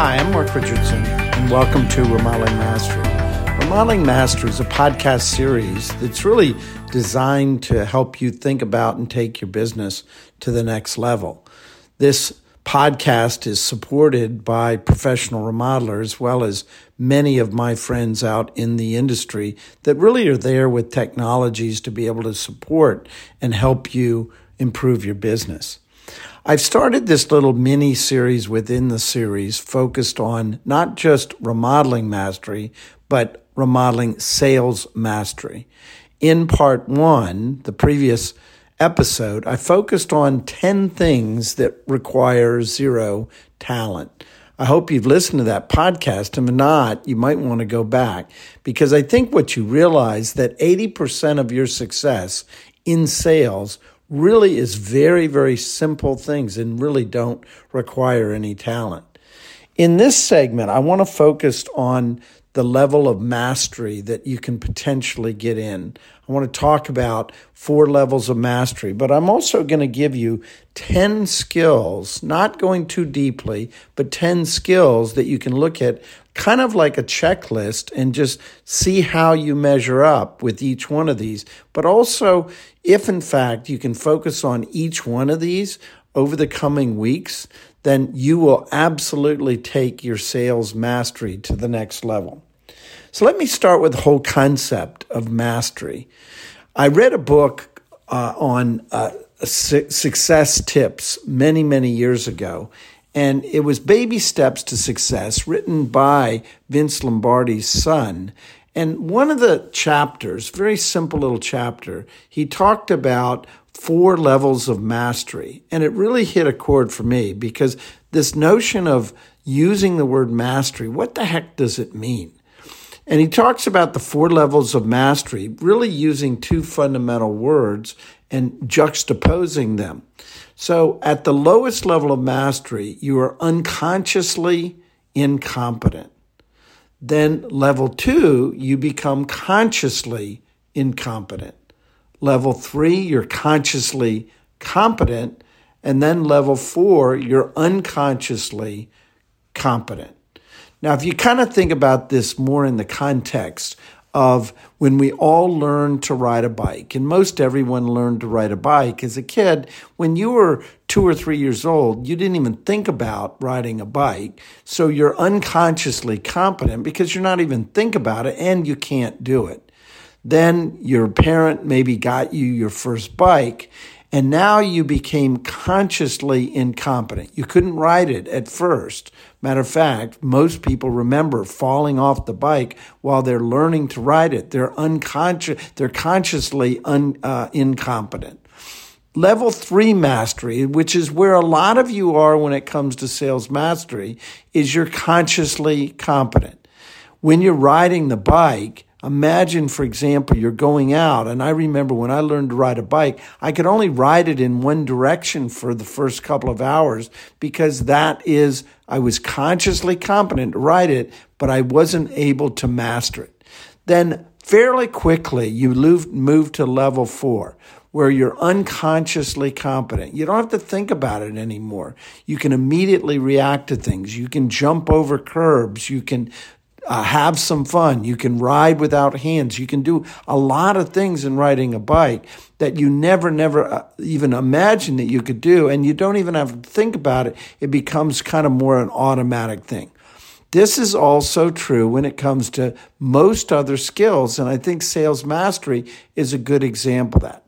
Hi, I'm Mark Richardson, and welcome to Remodeling Mastery. Remodeling Mastery is a podcast series that's really designed to help you think about and take your business to the next level. This podcast is supported by professional remodelers, as well as many of my friends out in the industry that really are there with technologies to be able to support and help you improve your business. I've started this little mini series within the series focused on not just remodeling mastery, but remodeling sales mastery. In part one, the previous episode, I focused on 10 things that require zero talent. I hope you've listened to that podcast. And if not, you might want to go back because I think what you realize that 80% of your success in sales really is very, very simple things and really don't require any talent. In this segment, I want to focus on the level of mastery that you can potentially get in. I want to talk about four levels of mastery, but I'm also going to give you 10 skills, not going too deeply, but 10 skills that you can look at kind of like a checklist and just see how you measure up with each one of these. But also, if in fact you can focus on each one of these over the coming weeks, then you will absolutely take your sales mastery to the next level. So let me start with the whole concept of mastery. I read a book uh, on uh, su- success tips many, many years ago, and it was Baby Steps to Success, written by Vince Lombardi's son. And one of the chapters, very simple little chapter, he talked about four levels of mastery. And it really hit a chord for me because this notion of using the word mastery, what the heck does it mean? And he talks about the four levels of mastery, really using two fundamental words and juxtaposing them. So at the lowest level of mastery, you are unconsciously incompetent. Then level two, you become consciously incompetent. Level three, you're consciously competent. And then level four, you're unconsciously competent. Now, if you kind of think about this more in the context of when we all learned to ride a bike, and most everyone learned to ride a bike as a kid, when you were two or three years old, you didn't even think about riding a bike. So you're unconsciously competent because you're not even think about it and you can't do it. Then your parent maybe got you your first bike and now you became consciously incompetent. You couldn't ride it at first. Matter of fact, most people remember falling off the bike while they're learning to ride it. They're unconscious, they're consciously un, uh, incompetent. Level three mastery, which is where a lot of you are when it comes to sales mastery, is you're consciously competent. When you're riding the bike, Imagine, for example, you're going out, and I remember when I learned to ride a bike, I could only ride it in one direction for the first couple of hours because that is, I was consciously competent to ride it, but I wasn't able to master it. Then, fairly quickly, you move, to level four where you're unconsciously competent. You don't have to think about it anymore. You can immediately react to things. You can jump over curbs. You can uh, have some fun. You can ride without hands. You can do a lot of things in riding a bike that you never, never uh, even imagine that you could do. And you don't even have to think about it. It becomes kind of more an automatic thing. This is also true when it comes to most other skills. And I think sales mastery is a good example of that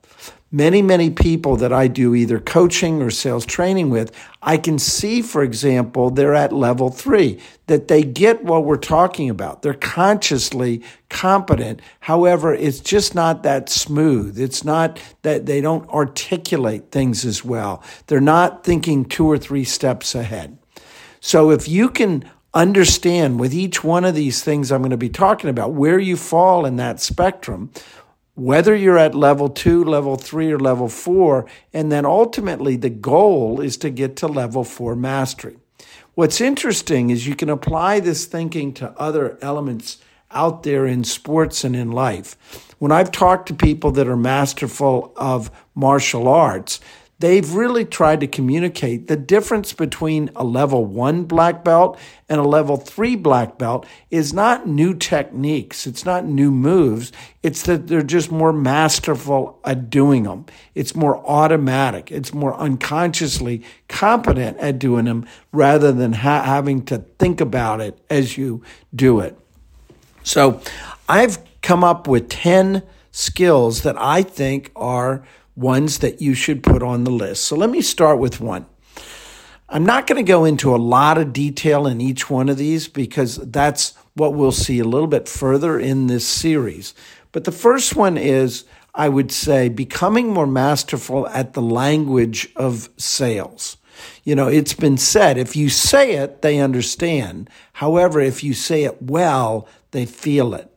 many, many people that I do either coaching or sales training with, I can see, for example, they're at level three, that they get what we're talking about. They're consciously competent. However, it's just not that smooth. It's not that they don't articulate things as well. They're not thinking two or three steps ahead. So if you can understand with each one of these things I'm going to be talking about where you fall in that spectrum, whether you're at level two, level three, or level four. And then ultimately, the goal is to get to level four mastery. What's interesting is you can apply this thinking to other elements out there in sports and in life. When I've talked to people that are masterful of martial arts, they've really tried to communicate the difference between a level one black belt and a level three black belt is not new techniques. It's not new moves. It's that they're just more masterful at doing them. It's more automatic. It's more unconsciously competent at doing them rather than ha- having to think about it as you do it. So I've come up with 10 skills that I think are ones that you should put on the list. So let me start with one. I'm not going to go into a lot of detail in each one of these because that's what we'll see a little bit further in this series. But the first one is, I would say, becoming more masterful at the language of sales. You know, it's been said if you say it, they understand. However, if you say it well, they feel it.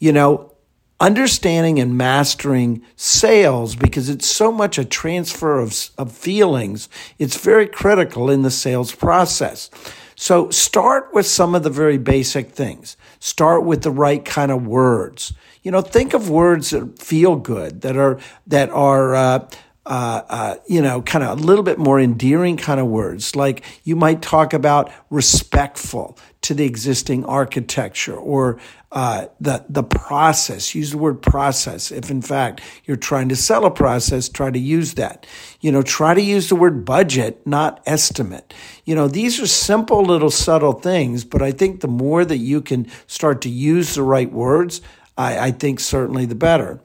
You know, understanding and mastering sales because it's so much a transfer of, of feelings. It's very critical in the sales process. So start with some of the very basic things. Start with the right kind of words. You know, think of words that feel good, that are, that are, uh, uh, uh, you know, kind of a little bit more endearing kind of words. Like you might talk about respectful to the existing architecture or uh, the the process. Use the word process. If in fact you're trying to sell a process, try to use that. You know, try to use the word budget, not estimate. You know, these are simple little subtle things, but I think the more that you can start to use the right words, I, I think certainly the better.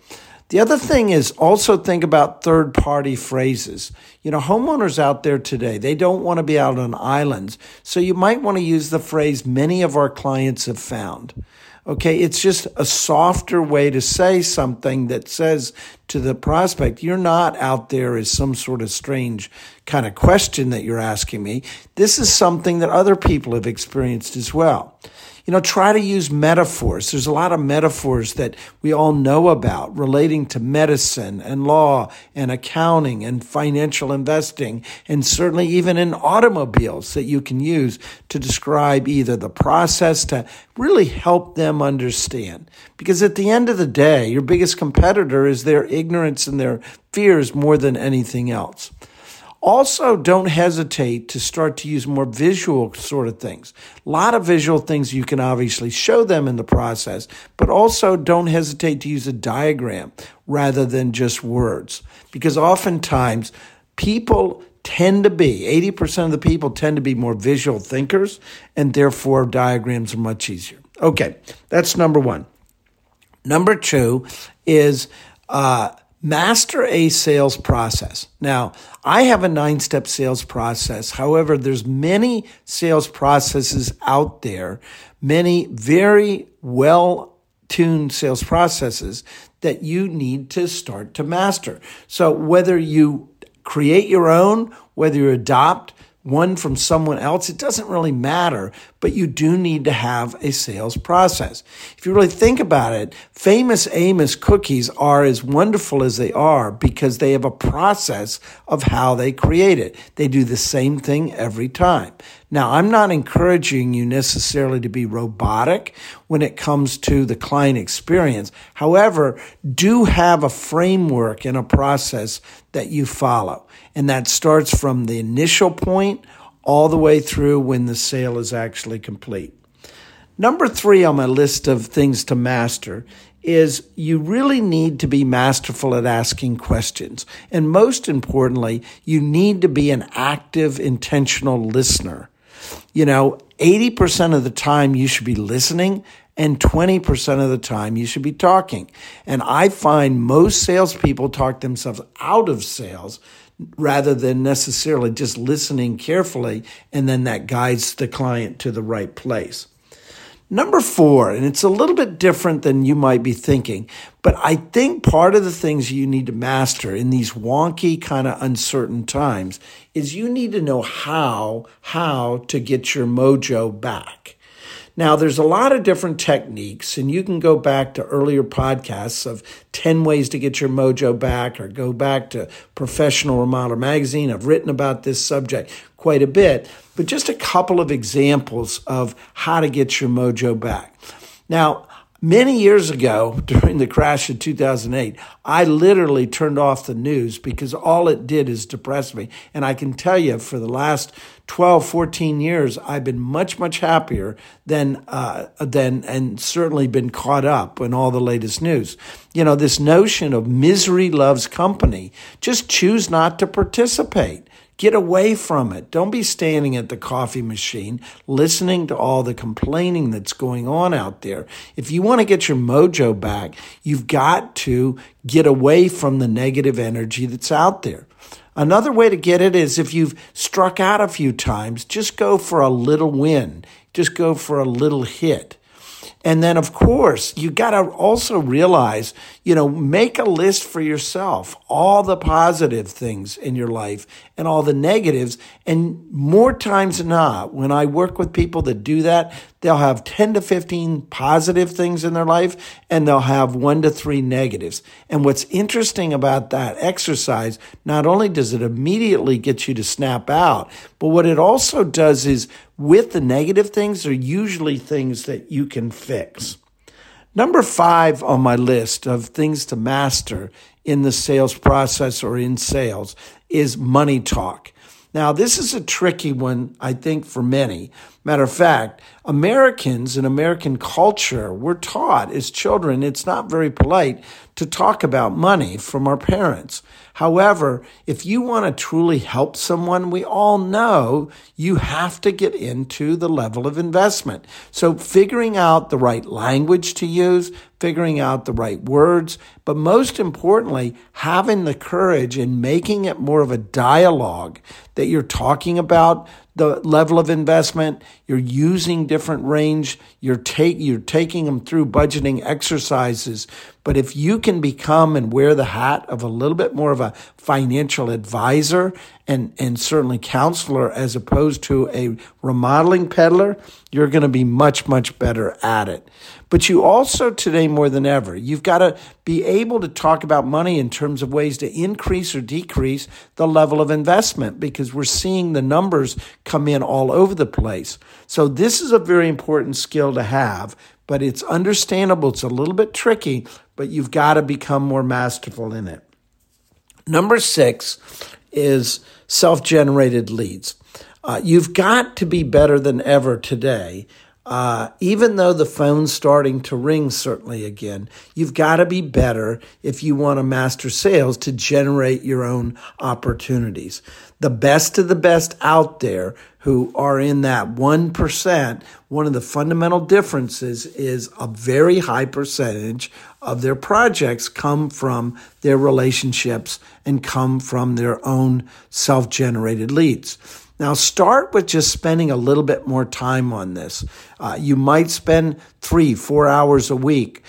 The other thing is also think about third party phrases. You know, homeowners out there today, they don't want to be out on islands. So you might want to use the phrase many of our clients have found. Okay. It's just a softer way to say something that says to the prospect, you're not out there as some sort of strange kind of question that you're asking me. This is something that other people have experienced as well. You know, try to use metaphors. There's a lot of metaphors that we all know about relating to medicine and law and accounting and financial investing, and certainly even in automobiles that you can use to describe either the process to really help them understand. Because at the end of the day, your biggest competitor is their ignorance and their fears more than anything else. Also, don't hesitate to start to use more visual sort of things. A lot of visual things you can obviously show them in the process, but also don't hesitate to use a diagram rather than just words. Because oftentimes people tend to be, 80% of the people tend to be more visual thinkers, and therefore diagrams are much easier. Okay, that's number one. Number two is, uh, Master a sales process. Now, I have a nine step sales process. However, there's many sales processes out there, many very well tuned sales processes that you need to start to master. So whether you create your own, whether you adopt one from someone else, it doesn't really matter, but you do need to have a sales process. If you really think about it, famous Amos cookies are as wonderful as they are because they have a process of how they create it. They do the same thing every time. Now, I'm not encouraging you necessarily to be robotic when it comes to the client experience. However, do have a framework and a process that you follow. And that starts from the initial point all the way through when the sale is actually complete. Number three on my list of things to master is you really need to be masterful at asking questions. And most importantly, you need to be an active, intentional listener. You know, 80% of the time you should be listening and 20% of the time you should be talking. And I find most salespeople talk themselves out of sales rather than necessarily just listening carefully and then that guides the client to the right place. Number four, and it's a little bit different than you might be thinking, but I think part of the things you need to master in these wonky, kind of uncertain times is you need to know how, how to get your mojo back. Now, there's a lot of different techniques, and you can go back to earlier podcasts of 10 ways to get your mojo back, or go back to Professional Remodeler Magazine. I've written about this subject quite a bit, but just a couple of examples of how to get your mojo back. Now, Many years ago, during the crash of 2008, I literally turned off the news because all it did is depress me. And I can tell you, for the last 12, 14 years, I've been much, much happier than, uh, than, and certainly been caught up in all the latest news. You know, this notion of misery loves company. Just choose not to participate. Get away from it. Don't be standing at the coffee machine listening to all the complaining that's going on out there. If you want to get your mojo back, you've got to get away from the negative energy that's out there. Another way to get it is if you've struck out a few times, just go for a little win. Just go for a little hit. And then, of course, you got to also realize, you know, make a list for yourself, all the positive things in your life and all the negatives. And more times than not, when I work with people that do that, they'll have 10 to 15 positive things in their life and they'll have one to three negatives. And what's interesting about that exercise, not only does it immediately get you to snap out, but what it also does is with the negative things are usually things that you can fix. Number five on my list of things to master in the sales process or in sales is money talk. Now, this is a tricky one, I think, for many. Matter of fact, Americans and American culture, we're taught as children, it's not very polite to talk about money from our parents. However, if you want to truly help someone, we all know you have to get into the level of investment. So figuring out the right language to use, figuring out the right words, but most importantly, having the courage and making it more of a dialogue that you're talking about the level of investment. You're using different range. You're take you're taking them through budgeting exercises. But if you can become and wear the hat of a little bit more of a financial advisor and, and certainly counselor as opposed to a remodeling peddler, you're going to be much, much better at it. But you also today more than ever, you've got to be able to talk about money in terms of ways to increase or decrease the level of investment because we're seeing the numbers come in all over the place. So this is a very important skill to have, but it's understandable. It's a little bit tricky, but you've got to become more masterful in it. Number six is self generated leads. Uh, you've got to be better than ever today uh, even though the phone's starting to ring certainly again, you've got to be better if you want to master sales to generate your own opportunities. The best of the best out there who are in that 1%, one of the fundamental differences is a very high percentage of their projects come from their relationships and come from their own self generated leads. Now, start with just spending a little bit more time on this. Uh, you might spend three, four hours a week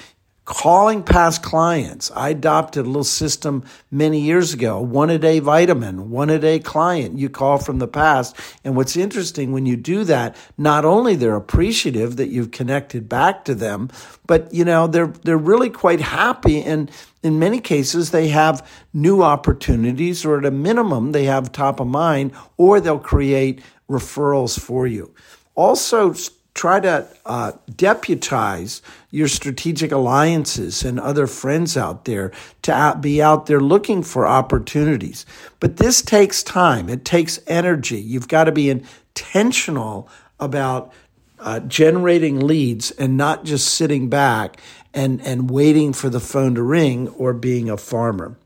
calling past clients. I adopted a little system many years ago, one a day vitamin, one a day client you call from the past. And what's interesting when you do that, not only they're appreciative that you've connected back to them, but you know, they're, they're really quite happy. And in many cases, they have new opportunities or at a minimum, they have top of mind or they'll create referrals for you. Also, try to uh, deputize your strategic alliances and other friends out there to be out there looking for opportunities. But this takes time, it takes energy. You've got to be intentional about uh, generating leads and not just sitting back and, and waiting for the phone to ring or being a farmer.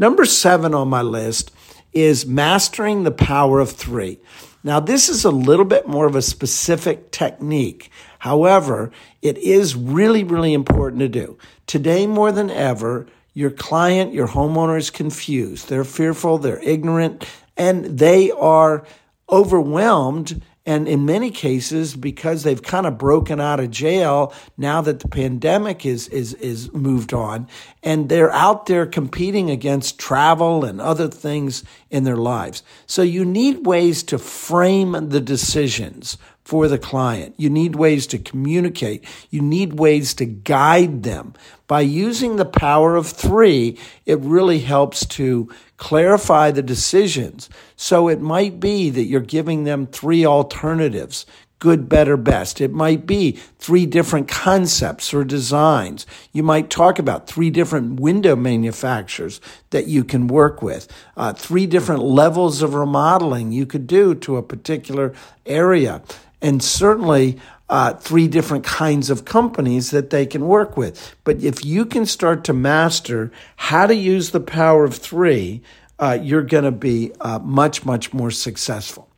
Number seven on my list is mastering the power of three. Now, this is a little bit more of a specific technique. However, it is really, really important to do. Today, more than ever, your client, your homeowner is confused. They're fearful, they're ignorant, and they are overwhelmed and in many cases, because they've kind of broken out of jail now that the pandemic is, is, is moved on, and they're out there competing against travel and other things in their lives. So you need ways to frame the decisions for the client. You need ways to communicate. You need ways to guide them. By using the power of three, it really helps to clarify the decisions. So it might be that you're giving them three alternatives. good, better, best. It might be three different concepts or designs. You might talk about three different window manufacturers that you can work with, uh, three different levels of remodeling you could do to a particular area. And certainly, uh, three different kinds of companies that they can work with. But if you can start to master how to use the power of three, uh, you're going to be uh, much, much more successful.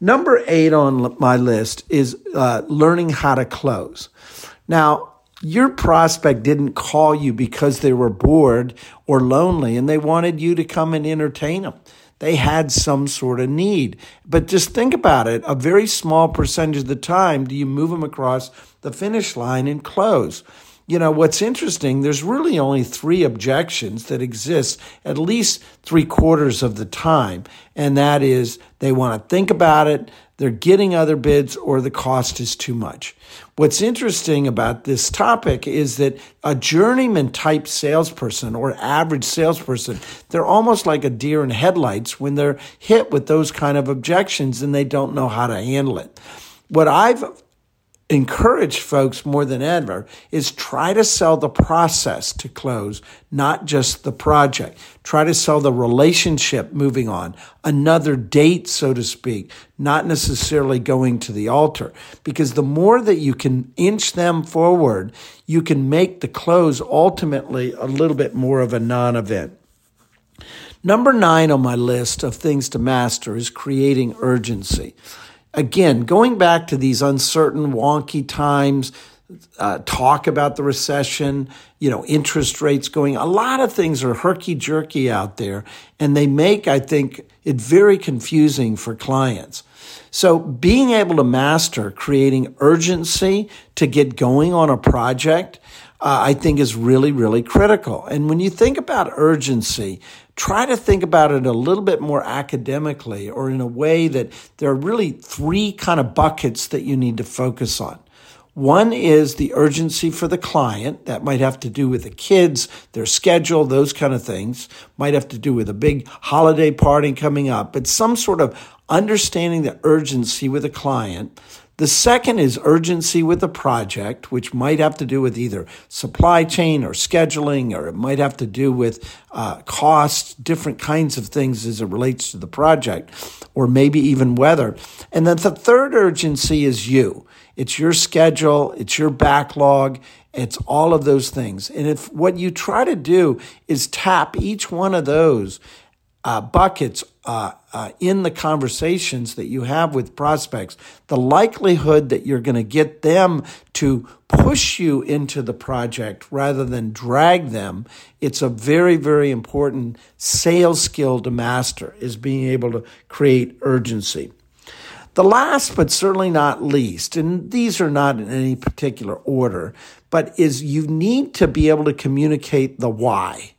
Number eight on my list is uh, learning how to close. Now, your prospect didn't call you because they were bored or lonely and they wanted you to come and entertain them. They had some sort of need. But just think about it. A very small percentage of the time do you move them across the finish line and close. You know, what's interesting, there's really only three objections that exist at least three quarters of the time. And that is they want to think about it, they're getting other bids, or the cost is too much. What's interesting about this topic is that a journeyman type salesperson or average salesperson, they're almost like a deer in headlights when they're hit with those kind of objections and they don't know how to handle it. What I've encourage folks more than ever is try to sell the process to close, not just the project. Try to sell the relationship moving on, another date, so to speak, not necessarily going to the altar. Because the more that you can inch them forward, you can make the close ultimately a little bit more of a non event. Number nine on my list of things to master is creating urgency again, going back to these uncertain, wonky times, uh, talk about the recession, you know, interest rates going, a lot of things are herky jerky out there, and they make, I think, it very confusing for clients. So being able to master creating urgency to get going on a project, uh, I think is really, really critical. And when you think about urgency, try to think about it a little bit more academically or in a way that there are really three kind of buckets that you need to focus on. One is the urgency for the client. That might have to do with the kids, their schedule, those kind of things. Might have to do with a big holiday party coming up, but some sort of understanding the urgency with a client. The second is urgency with the project, which might have to do with either supply chain or scheduling, or it might have to do with uh, costs, different kinds of things as it relates to the project, or maybe even weather. And then the third urgency is you. It's your schedule, it's your backlog, it's all of those things. And if what you try to do is tap each one of those uh, buckets uh, uh, in the conversations that you have with prospects, the likelihood that you're going to get them to push you into the project rather than drag them, it's a very, very important sales skill to master is being able to create urgency. The last, but certainly not least, and these are not in any particular order, but is you need to be able to communicate the why.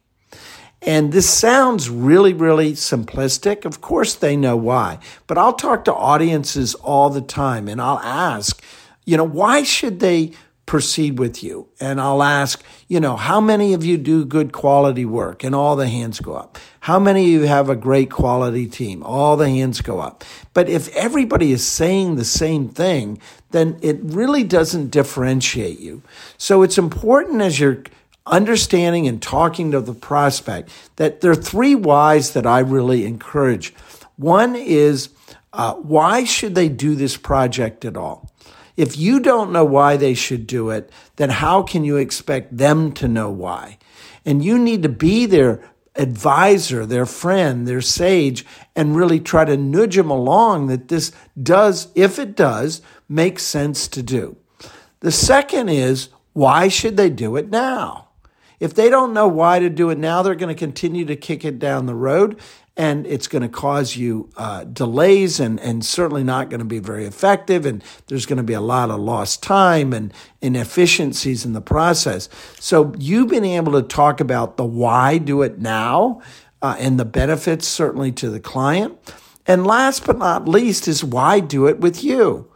And this sounds really, really simplistic. Of course, they know why. But I'll talk to audiences all the time and I'll ask, you know, why should they proceed with you? And I'll ask, you know, how many of you do good quality work? And all the hands go up. How many of you have a great quality team? All the hands go up. But if everybody is saying the same thing, then it really doesn't differentiate you. So it's important as you're understanding and talking to the prospect that there are three whys that I really encourage. One is uh, why should they do this project at all? If you don't know why they should do it, then how can you expect them to know why? And you need to be their advisor, their friend, their sage, and really try to nudge them along that this does, if it does, make sense to do. The second is why should they do it now? If they don't know why to do it now, they're going to continue to kick it down the road and it's going to cause you uh, delays and, and certainly not going to be very effective. And there's going to be a lot of lost time and inefficiencies in the process. So you've been able to talk about the why do it now uh, and the benefits certainly to the client. And last but not least is why do it with you?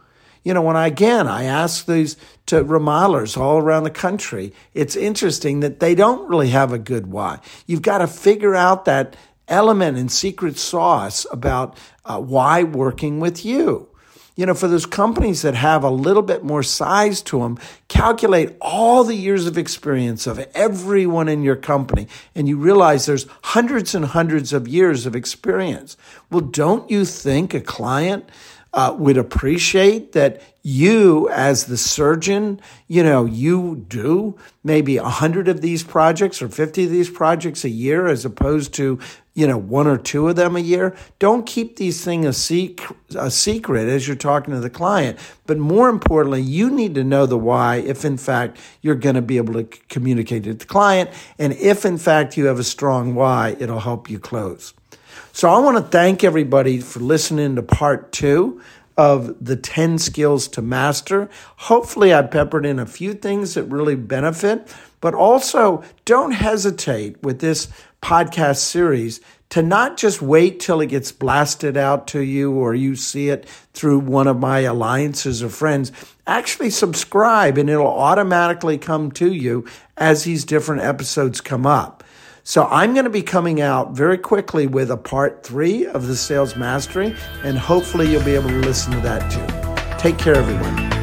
You know, when I, again, I ask these to remodelers all around the country, it's interesting that they don't really have a good why. You've got to figure out that element and secret sauce about uh, why working with you. you know, for those companies that have a little bit more size to them, calculate all the years of experience of everyone in your company, and you realize there's hundreds and hundreds of years of experience. Well, don't you think a client uh, would appreciate that you as the surgeon, you know, you do maybe a hundred of these projects or 50 of these projects a year as opposed to, you know, one or two of them a year. Don't keep these things a, sec- a secret as you're talking to the client. But more importantly, you need to know the why if in fact you're going to be able to communicate it to the client. And if in fact you have a strong why, it'll help you close. So I want to thank everybody for listening to part two of the 10 skills to master. Hopefully, I peppered in a few things that really benefit, but also don't hesitate with this podcast series to not just wait till it gets blasted out to you or you see it through one of my alliances or friends. Actually, subscribe and it'll automatically come to you as these different episodes come up. So I'm going to be coming out very quickly with a part three of the sales mastery, and hopefully you'll be able to listen to that too. Take care, everyone.